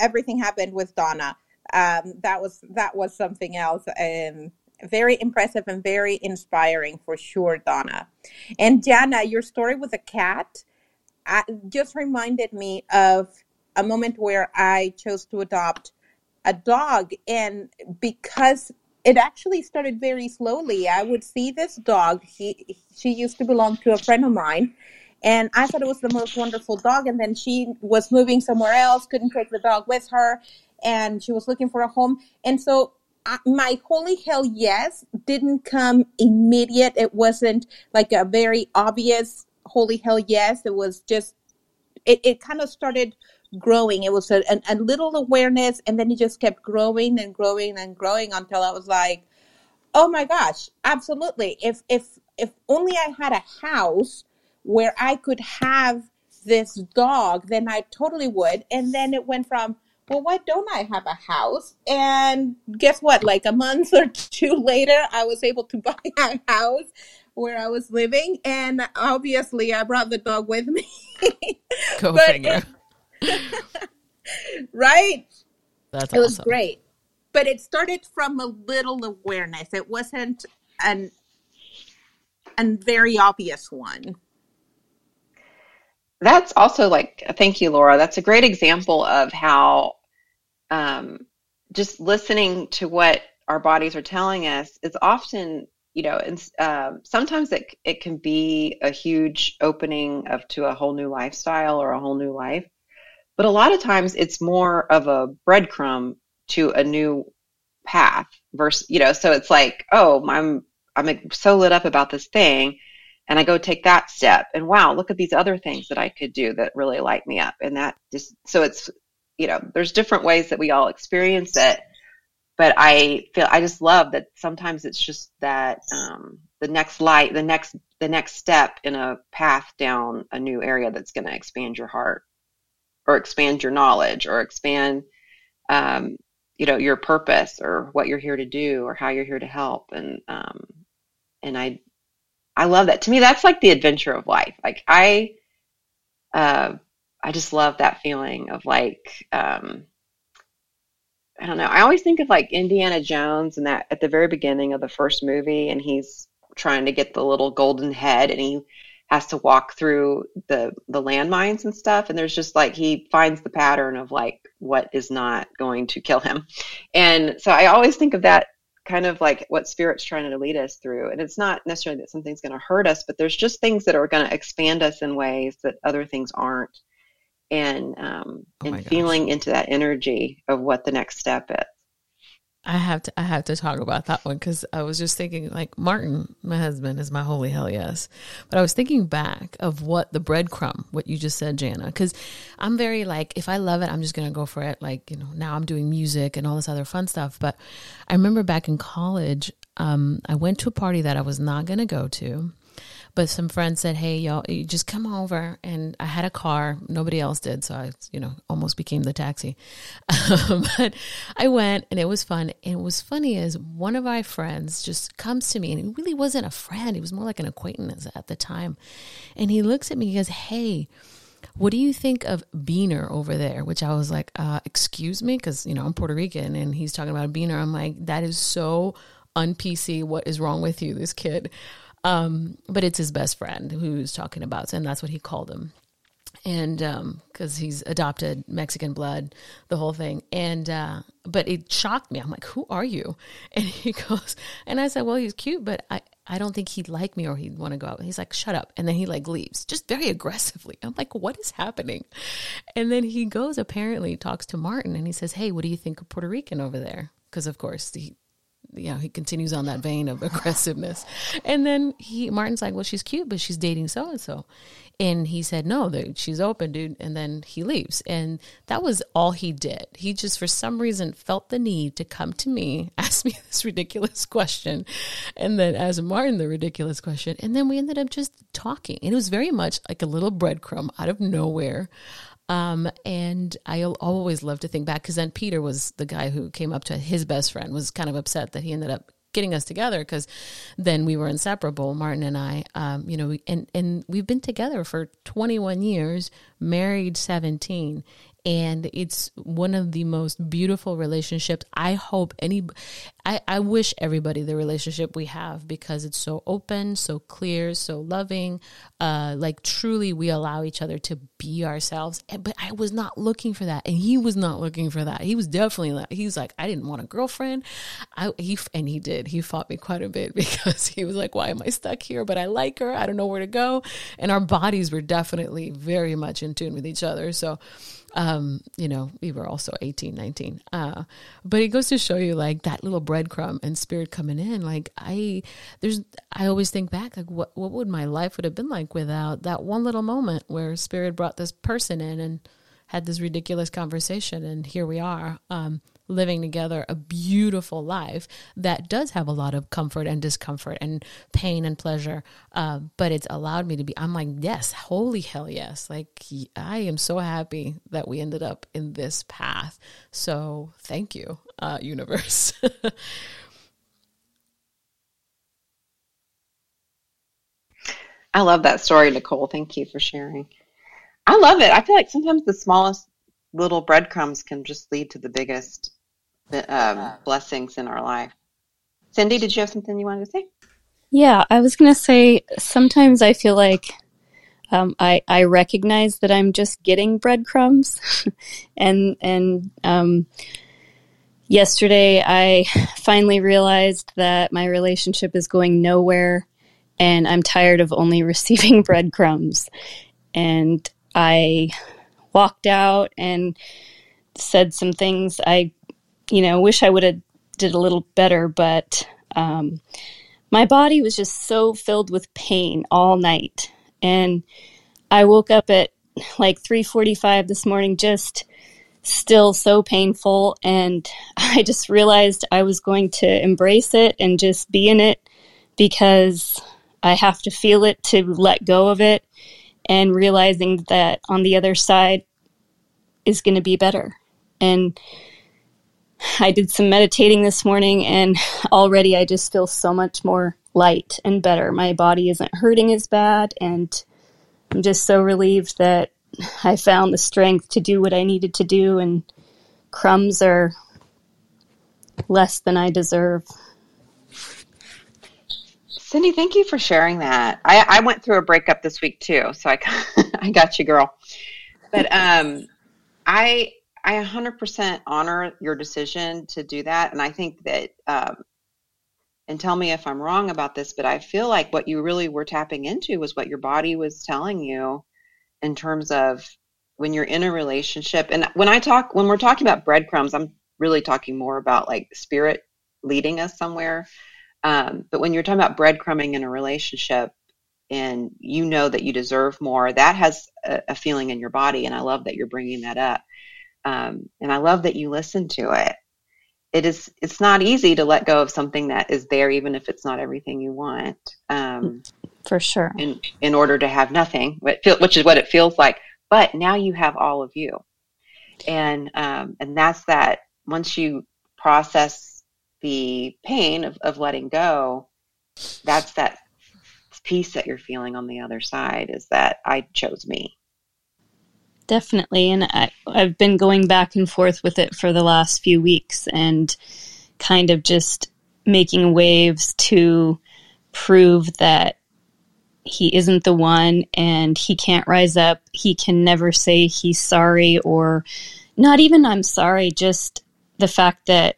Speaker 1: everything happened with Donna. Um, that was that was something else, and very impressive and very inspiring for sure, Donna. And Jana, your story with the cat just reminded me of a moment where I chose to adopt a dog, and because it actually started very slowly, I would see this dog. He she used to belong to a friend of mine and I thought it was the most wonderful dog. And then she was moving somewhere else, couldn't take the dog with her, and she was looking for a home. And so I, my holy hell yes didn't come immediate. It wasn't like a very obvious holy hell yes. It was just, it, it kind of started growing. It was a, a, a little awareness, and then it just kept growing and growing and growing until I was like, oh my gosh, absolutely. If, if, if only I had a house where I could have this dog, then I totally would. And then it went from, well, why don't I have a house? And guess what? Like a month <laughs> or two later, I was able to <laughs> buy a house where I was living. And obviously, I brought the dog with me. <laughs>
Speaker 4: Go figure.
Speaker 1: Right?
Speaker 4: That's
Speaker 1: it
Speaker 4: awesome.
Speaker 1: was great. But it started from a little awareness. It wasn't an, an very obvious one
Speaker 2: that's also like thank you laura. That's a great example of how um, just listening to what our bodies are telling us is often you know and um, sometimes it, it can be a huge opening of to a whole new lifestyle or a whole new life. But a lot of times it's more of a breadcrumb to a new path versus you know so it's like oh i'm i'm so lit up about this thing and I go take that step and wow, look at these other things that I could do that really light me up. And that just, so it's, you know, there's different ways that we all experience it. But I feel, I just love that sometimes it's just that, um, the next light, the next, the next step in a path down a new area that's going to expand your heart or expand your knowledge or expand, um, you know, your purpose or what you're here to do or how you're here to help. And, um, and I, I love that. To me, that's like the adventure of life. Like I, uh, I just love that feeling of like, um, I don't know. I always think of like Indiana Jones and that at the very beginning of the first movie, and he's trying to get the little golden head, and he has to walk through the the landmines and stuff. And there's just like he finds the pattern of like what is not going to kill him, and so I always think of that kind of like what spirit's trying to lead us through. And it's not necessarily that something's going to hurt us, but there's just things that are going to expand us in ways that other things aren't. And um,
Speaker 4: Oh
Speaker 2: and feeling into that energy of what the next step is.
Speaker 4: I have to I have to talk about that one because I was just thinking like Martin, my husband, is my holy hell yes. But I was thinking back of what the breadcrumb, what you just said, Jana, because I'm very like if I love it, I'm just gonna go for it. Like you know now I'm doing music and all this other fun stuff. But I remember back in college, um, I went to a party that I was not gonna go to. But some friends said, "Hey, y'all, you just come over." And I had a car; nobody else did, so I, you know, almost became the taxi. <laughs> but I went, and it was fun. And it was funny is one of my friends just comes to me, and he really wasn't a friend; he was more like an acquaintance at the time. And he looks at me, he goes, "Hey." What do you think of Beaner over there? Which I was like, uh, excuse me, because you know I'm Puerto Rican, and he's talking about a Beaner. I'm like, that is so un PC. What is wrong with you, this kid? Um, but it's his best friend who's talking about, and that's what he called him. and because um, he's adopted Mexican blood, the whole thing. And uh, but it shocked me. I'm like, "Who are you?" <laughs> And he goes, and I said, "Well, he's cute, but I I don't think he'd like me or he'd want to go out." He's like, "Shut up!" And then he like leaves, just very <laughs> aggressively. I'm like, "What is happening?" And then he goes, apparently talks to Martin, and he says, "Hey, what do you think of Puerto Rican over there?" Because of course he you know, he continues on that vein of <laughs> aggressiveness. And then he Martin's like, Well, she's cute, but she's dating so and so. And he said, No, she's open, dude. And then he leaves. And that was all he did. He just, for some reason, felt the need to come to me, <laughs> ask me this ridiculous question, and then ask Martin the ridiculous question. And then we ended up just talking. And it was very much like a little breadcrumb out of nowhere. Um, and I always love to think back because then Peter was the guy who came up to his best friend, was kind of upset that he ended up getting us together because then we were inseparable, Martin and I. Um, you know, and and we've been together for 21 years, married 17, and it's one of the most beautiful relationships. I hope any I, I wish everybody the relationship we have because it's so open so clear so loving. Uh like truly we allow each other to be ourselves. But i was not looking for that and he was not looking for that. He was definitely like he's like i didn't want a girlfriend. I he and he did. He fought me quite a bit <laughs> because he was like why am i stuck here? But i like her. I don't know where to go. And our bodies were definitely very much in tune with each other. So um, you know, we were also 18, 19. Uh, but it goes to show you like that little breadcrumb and spirit coming in. Like I, there's, I always think back, like what, what would my life would have been like without that one little moment where spirit brought this person in and had this ridiculous conversation. And here we are. Um, living together a beautiful life that does have a lot of comfort and discomfort and pain and pleasure. Uh, but it's allowed me to be, I'm like, yes, holy hell yes. Like, I am so happy that we ended up in this path. So thank you, uh, universe. <laughs>
Speaker 2: I love that story, Nicole. Thank you for sharing. I love it. I feel like sometimes the smallest little breadcrumbs can just lead to the biggest um, blessings in our life. Cindy, did you have something you wanted to say?
Speaker 7: Yeah, I was going to say sometimes I feel like um, I I recognize that I'm just getting breadcrumbs, <laughs> and and um, yesterday I finally realized that my relationship is going nowhere, and I'm tired of only <laughs> receiving breadcrumbs, and I walked out and said some things I you know, wish I would have did a little better, but um, my body was just so filled with pain all night, and I woke up at like 3:45 this morning, just still so painful, and <laughs> I just realized I was going to embrace it and just be in it because I have to feel it to let go of it, and realizing that on the other side is going to be better, and I did some meditating this morning and already I just feel so much more light and better. My body isn't hurting as bad and I'm just so relieved that I found the strength to do what I needed to do and crumbs are less than I deserve.
Speaker 2: Cindy, thank you for sharing that. I, I went through a breakup this week too, so I, <laughs> I got you, girl. But um, I I 100% honor your decision to do that. And I think that, um, and tell me if I'm wrong about this, but I feel like what you really were tapping into was what your body was telling you in terms of when you're in a relationship. And when I talk, when we're talking about breadcrumbs, I'm really talking more about like spirit leading us somewhere. Um, but when you're talking about breadcrumbing in a relationship, and you know that you deserve more, that has a, a feeling in your body. And I love that you're bringing that up. Um, and I love that you listen to it. It is. It's not easy to let go of something that is there, even if it's not everything you want. Um,
Speaker 7: For sure.
Speaker 2: In in order to have nothing, which is what it feels like. But now you have all of you, and um, and that's that. Once you process the pain of, of letting go, that's that peace that you're feeling on the other side. Is that I chose me
Speaker 7: definitely. And I, I've been going back and forth with it for the last few weeks and kind of just making waves to prove that he isn't the one and he can't rise up. He can never say he's sorry or not even I'm sorry, just the fact that,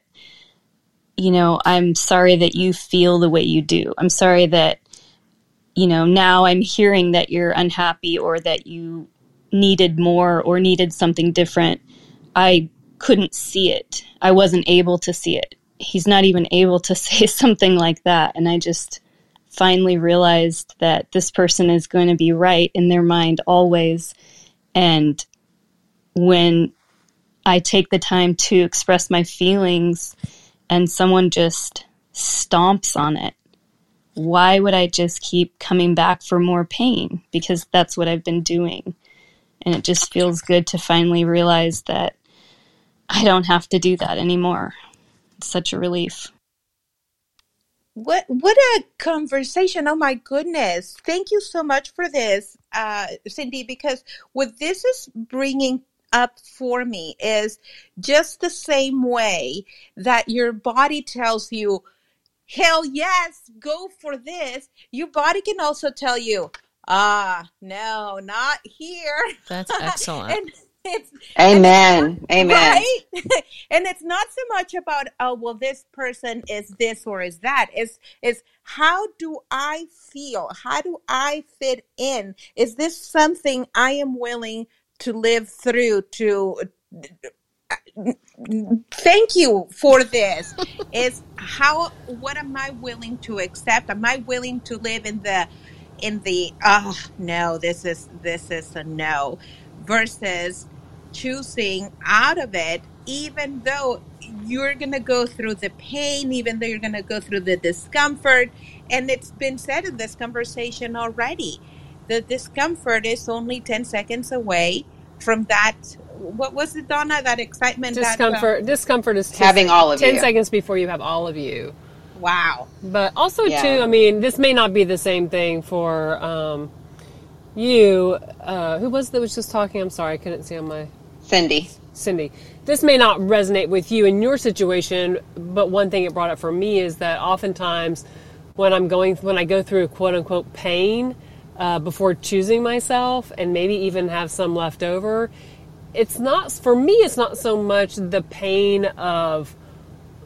Speaker 7: you know, I'm sorry that you feel the way you do. I'm sorry that, you know, now I'm hearing that you're unhappy or that you needed more or needed something different. I couldn't see it. I wasn't able to see it. He's not even able to <laughs> say something like that. And I just, finally realized that this person is going to be right in their mind always. And when I take the time to express my feelings and someone just stomps on it, why would I just keep coming back for more pain? Because that's what I've been doing. And it just feels good to finally realize that I don't have to do that anymore. It's such a relief.
Speaker 1: What what a conversation! Oh my goodness! Thank you so much for this, uh, Cindy. Because what this is bringing up for me is just the same way that your body tells you, "Hell yes, go for this." Your body can also tell you, "Ah, no, not here."
Speaker 4: That's <laughs> excellent.
Speaker 1: and it's
Speaker 2: Amen. Amen.
Speaker 1: right <laughs> and it's not so much about oh well this person is this or is that is is how do i feel how do i fit in is this something i am willing to live through to thank you for this <laughs> is how what am i willing to accept am i willing to live in the in the oh no this is this is a no versus choosing out of it even though you're going to go through the pain even though you're going to go through the discomfort. And it's been said in this conversation already the discomfort is only 10 seconds away from that what was it donna? That excitement uh,
Speaker 5: discomfort
Speaker 1: that,
Speaker 5: discomfort is
Speaker 2: having all of
Speaker 5: 10
Speaker 2: you.
Speaker 5: seconds before you have all of you
Speaker 1: wow
Speaker 5: but also
Speaker 2: Yeah.
Speaker 5: too i mean this may not be the same thing for um, you uh, who was that was just talking i'm sorry i couldn't see on my
Speaker 2: Cindy.
Speaker 5: Cindy, this may not resonate with you in your situation, but one thing it brought up for me is that oftentimes when I'm going, when I go through quote unquote pain uh, before choosing myself and maybe even have some left over, it's not, for me, it's not so much the pain of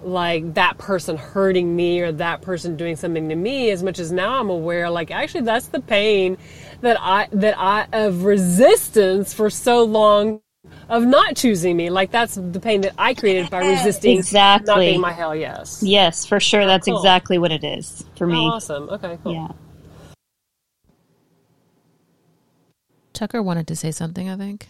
Speaker 5: like that person hurting me or that person doing something to me as much as now I'm aware like actually that's the pain that I that I of resistance for so long of not choosing me like that's the pain that I created by resisting
Speaker 7: exactly not
Speaker 5: being my hell yes.
Speaker 7: Yes, for sure. That's
Speaker 5: Cool.
Speaker 7: exactly what it is for
Speaker 5: Oh,
Speaker 7: me.
Speaker 5: awesome. Okay, cool.
Speaker 7: Yeah.
Speaker 4: Tucker wanted to say something, I think.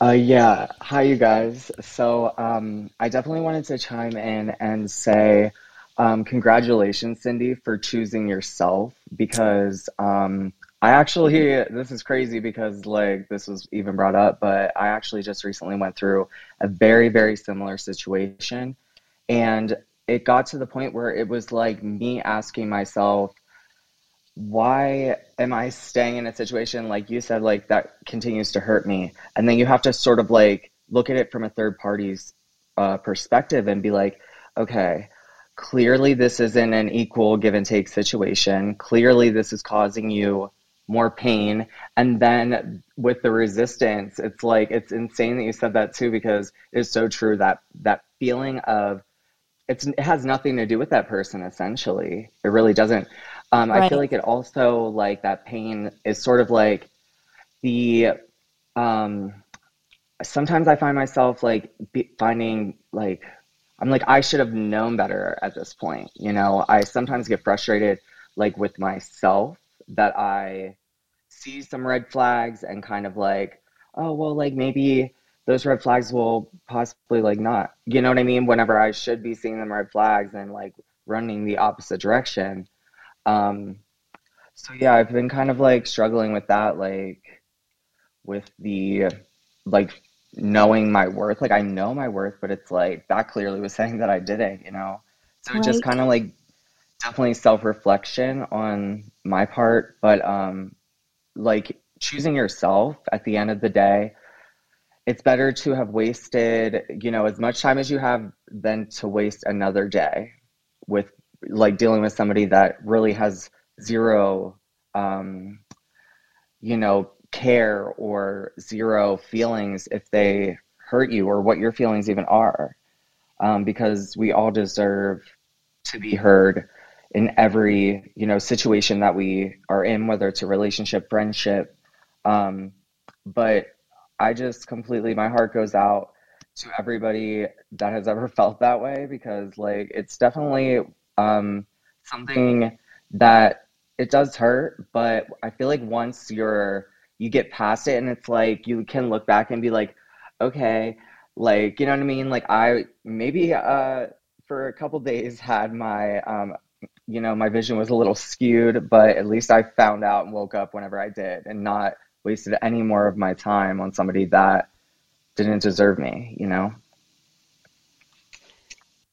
Speaker 8: Uh, yeah. Hi, you guys. So, um, I definitely wanted to chime in and say, um, congratulations, Cindy, for choosing yourself because, um, I actually, this is crazy because, like, this was even brought up, but I actually just recently went through a very, very similar situation. And it got to the point where it was like me asking myself, why am I staying in a situation like you said, like that continues to hurt me? And then you have to sort of like look at it from a third party's uh, perspective and be like, okay, clearly this isn't an equal give and take situation. Clearly this is causing you more pain. And then with the resistance, it's like it's insane that you said that too because it's so true that that feeling of it's it has nothing to do with that person essentially. It really doesn't. Um, I feel like it also like that pain is sort of like the um sometimes I find myself like be, finding like I'm like I should have known better at this point. You know, I sometimes get frustrated like with myself that I see some red flags and kind of like, oh well, like maybe those red flags will possibly like not, you know what I mean? Whenever I should be seeing them red flags and like running the opposite direction. Um, so yeah, I've been kind of like struggling with that, like with the like knowing my worth. Like I know my worth, but it's like that clearly was <laughs> saying that I didn't, you know? So it just kind of like definitely self-reflection on my part, but um like choosing yourself at the end of the day, it's better to have wasted, you know, as much time as you have than to waste another day with like dealing with somebody that really has zero um, you know, care or zero feelings if they hurt you or what your feelings even are. Um, because we all deserve to be heard in every, you know, situation that we are in, whether it's a relationship, friendship. Um, but I just completely, my heart goes out to everybody that has ever <laughs> felt that way because, like, it's definitely um, something that it does hurt, but I feel like once you're you get past it and it's like you can look back and be like, okay, like you know what I mean? Like I maybe uh for a couple days <laughs> had my um you know my vision was a little skewed, but at least I found out and woke up whenever I did and not wasted any more of my time on somebody that didn't deserve me, you know?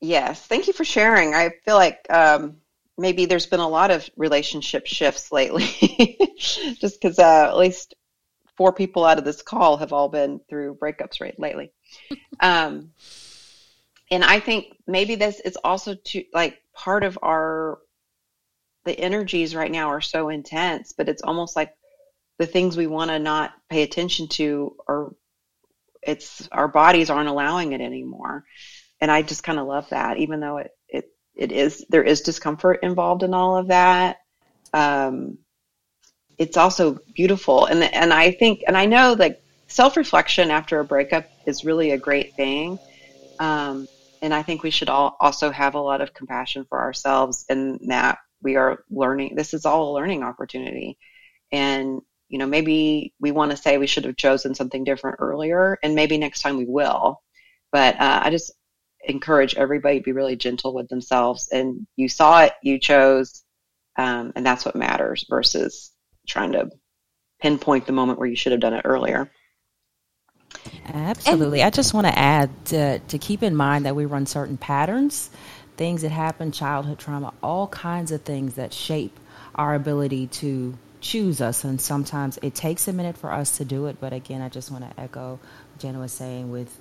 Speaker 2: Yes, thank you for sharing. I feel like um, maybe there's been a lot of relationship shifts lately, <laughs> just because uh, at least four people out of this call have all been through breakups right lately. um, and I think maybe this is also to like part of our the energies right now are so intense, but it's almost like the things we want to not pay attention to are it's our bodies aren't allowing it anymore and I just kind of love that, even though it it it is there is discomfort involved in all of that. Um, it's also beautiful, and and I think and I know like self reflection after a breakup is really a great thing. Um, and I think we should all also have a lot of compassion for ourselves in that we are learning. This is all a learning opportunity, and you know maybe we want to say we should have chosen something different earlier, and maybe next time we will. But uh, I just encourage everybody to be really gentle with themselves. And you saw it, you chose, um, and that's what matters versus trying to pinpoint the moment where you should have done it earlier.
Speaker 3: Absolutely. And- I just want to add to, to keep in mind that we run certain patterns, things that happen, childhood trauma, all kinds of things that shape our ability to choose us. And sometimes it takes a minute for us to do it. But again, I just want to echo Jenna was saying with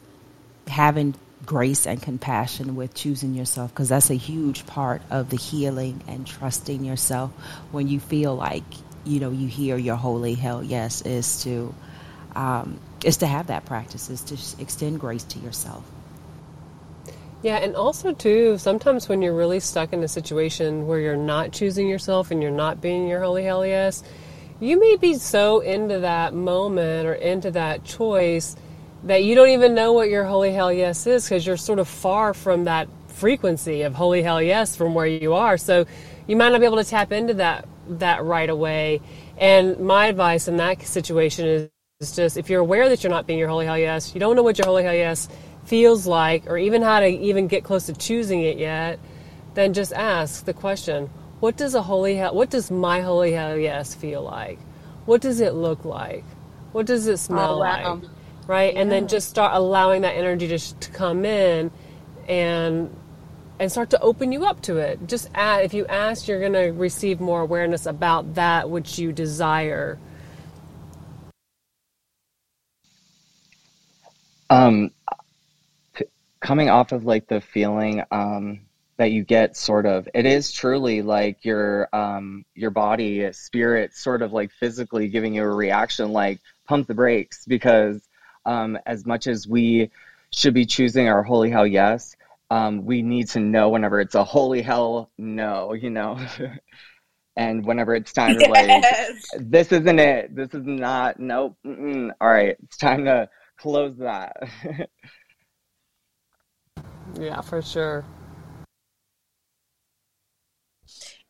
Speaker 3: having grace and compassion with choosing yourself because that's a huge part of the healing and trusting yourself when you feel like you know you hear your holy hell yes is to um, is to have that practice is to extend grace to yourself.
Speaker 5: Yeah and also too sometimes when you're really stuck in a situation where you're not choosing yourself and you're not being your holy hell yes you may be so into that moment or into that choice that you don't even know what your holy hell yes is because you're sort of far from that frequency of holy hell yes from where you are. So you might not be able to tap into that that right away. And my advice in that situation is, is just if you're aware that you're not being your holy hell yes, you don't know what your holy hell yes feels like or even how to even get close to choosing it yet, then just ask the question, what does a holy hell what does my holy hell yes feel like? What does it look like? What does it smell oh, wow. like? Right? Yeah. And then just start allowing that energy to, to come in and and start to open you up to it. Just add, if you ask, you're going to receive more awareness about that which you desire.
Speaker 8: Um, coming off of like the feeling um, that you get, sort of, it is truly like your um, your body, spirit, sort of like physically giving you a reaction, like pump the brakes because um, as much as we should be choosing our holy hell yes, um, we need to know whenever it's a holy hell no, you know. <laughs> and whenever it's time to yes. like, this isn't it. This is not. Nope. Mm-mm. All right, it's time to close that. <laughs>
Speaker 5: yeah, for sure.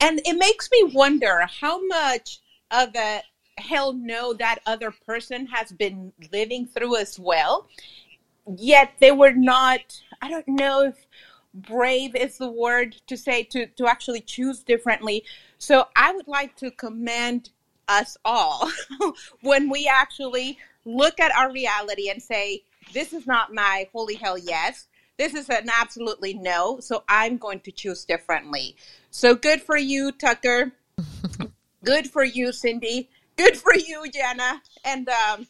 Speaker 1: And it makes me wonder how much of it hell no that other person has been living through as well. Yet they were not i don't know if brave is the word to say to to actually choose differently. So i would like to commend us all <laughs> when we actually look at our reality and say this is not my holy hell yes. This is an absolutely no so i'm going to choose differently. So good for you tucker. <laughs> Good for you cindy good for you, Jenna. And um,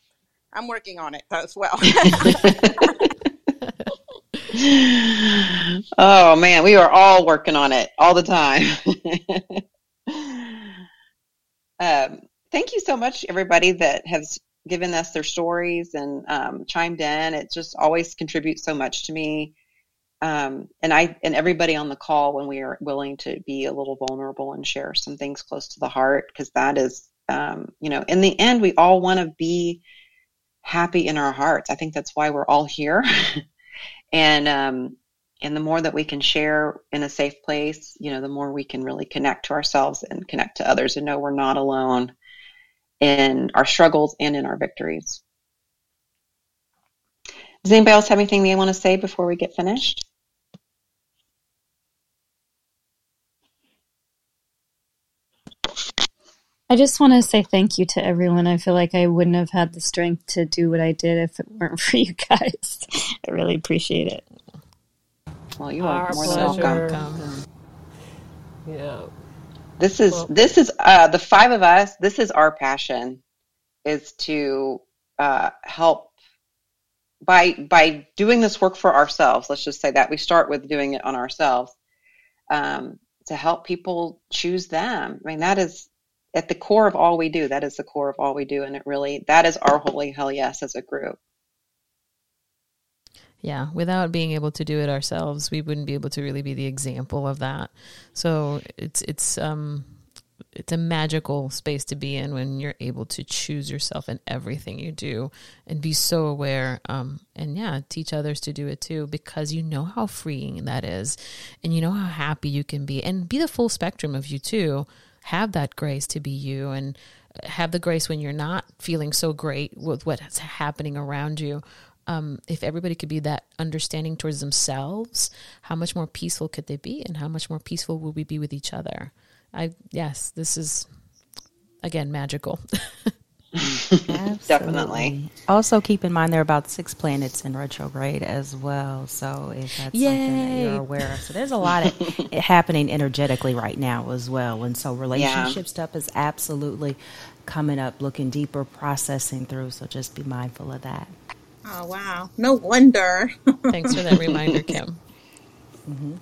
Speaker 1: I'm working on it as well. <laughs>
Speaker 2: oh man, we are all working on it all the time. <laughs> um, thank you so much, everybody that has given us their stories and um, chimed in. It just always contributes so much to me. Um, and I and everybody on the call when we are willing to be a little vulnerable and share some things close to the heart because that is um, you know in the end we all want to be happy in our hearts. I think that's why we're all here. <laughs> and um, and the more that we can share in a safe place, you know, the more we can really connect to ourselves and connect to others and know we're not alone in our struggles and in our victories. Does anybody else have anything they want to say before we get finished?
Speaker 7: I just want to say thank you to everyone. I feel like I wouldn't have had the strength to do what I did if it weren't <laughs> for you guys. I really appreciate it.
Speaker 2: Well, you are
Speaker 5: Our
Speaker 2: more than welcome.
Speaker 5: Yeah.
Speaker 2: This is
Speaker 5: Well-
Speaker 2: this is uh, the five of us. This is our passion, is to uh, help by by doing this work for ourselves. Let's just say that we start with doing it on ourselves um, to help people choose them. I mean, that is at the core of all we do. That is the core of all we do, and it really that is our holy hell yes as a group.
Speaker 4: Yeah, without being able to do it ourselves, we wouldn't be able to really be the example of that. So it's it's um it's a magical space to be in when you're able to choose yourself in everything you do and be so aware um and yeah, teach others to do it too because you know how freeing that is and you know how happy you can be and be the full spectrum of you too. Have that grace to be you and have the grace when you're not feeling so great with what's happening around you um, if everybody could be that understanding towards themselves, how much more peaceful could they be, and how much more peaceful will we be with each other? I yes, this is again magical. <laughs>
Speaker 2: Definitely.
Speaker 3: Also, keep in mind there are about six planets in retrograde as well. So, if that's something that you're aware of, so there's a lot of <laughs> happening energetically right now as well. And so, relationship stuff is absolutely coming up, looking deeper, processing through. So, just be mindful of that.
Speaker 1: Oh wow! No wonder. <laughs>
Speaker 4: Thanks for that reminder, Kim. Mm-hmm.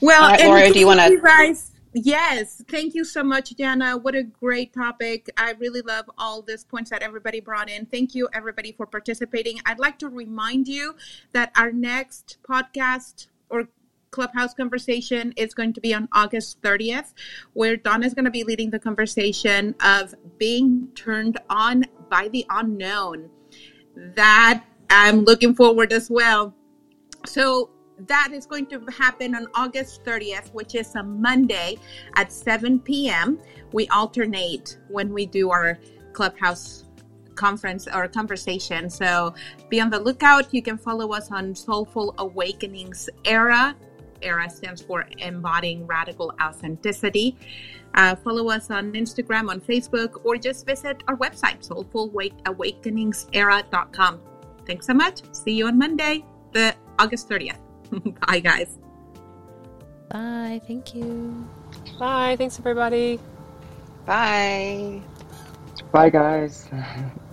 Speaker 1: Well,
Speaker 2: All right,
Speaker 1: and
Speaker 2: Laura, do you wanna-
Speaker 1: guys? Yes, thank you so much, Jana. What a great topic. I really love all these points that everybody brought in. Thank you, everybody, for participating. I'd like to remind you that our next podcast or Clubhouse conversation is going to be on August 30th, where Donna is going to be leading the conversation of being turned on by the unknown. That I'm looking forward as well. So that is going to happen on August 30th, which is a Monday at 7 p.m. We alternate when we do our clubhouse conference or conversation. So be on the lookout. You can follow us on Soulful Awakenings Era. Era stands for Embodying Radical Authenticity. Uh, follow us on Instagram, on Facebook, or just visit our website, soulfulawakeningsera.com. Thanks so much. See you on Monday, the August 30th. <laughs> Bye, guys.
Speaker 4: Bye. Thank you.
Speaker 5: Bye. Thanks, everybody.
Speaker 2: Bye.
Speaker 8: Bye, guys. <laughs>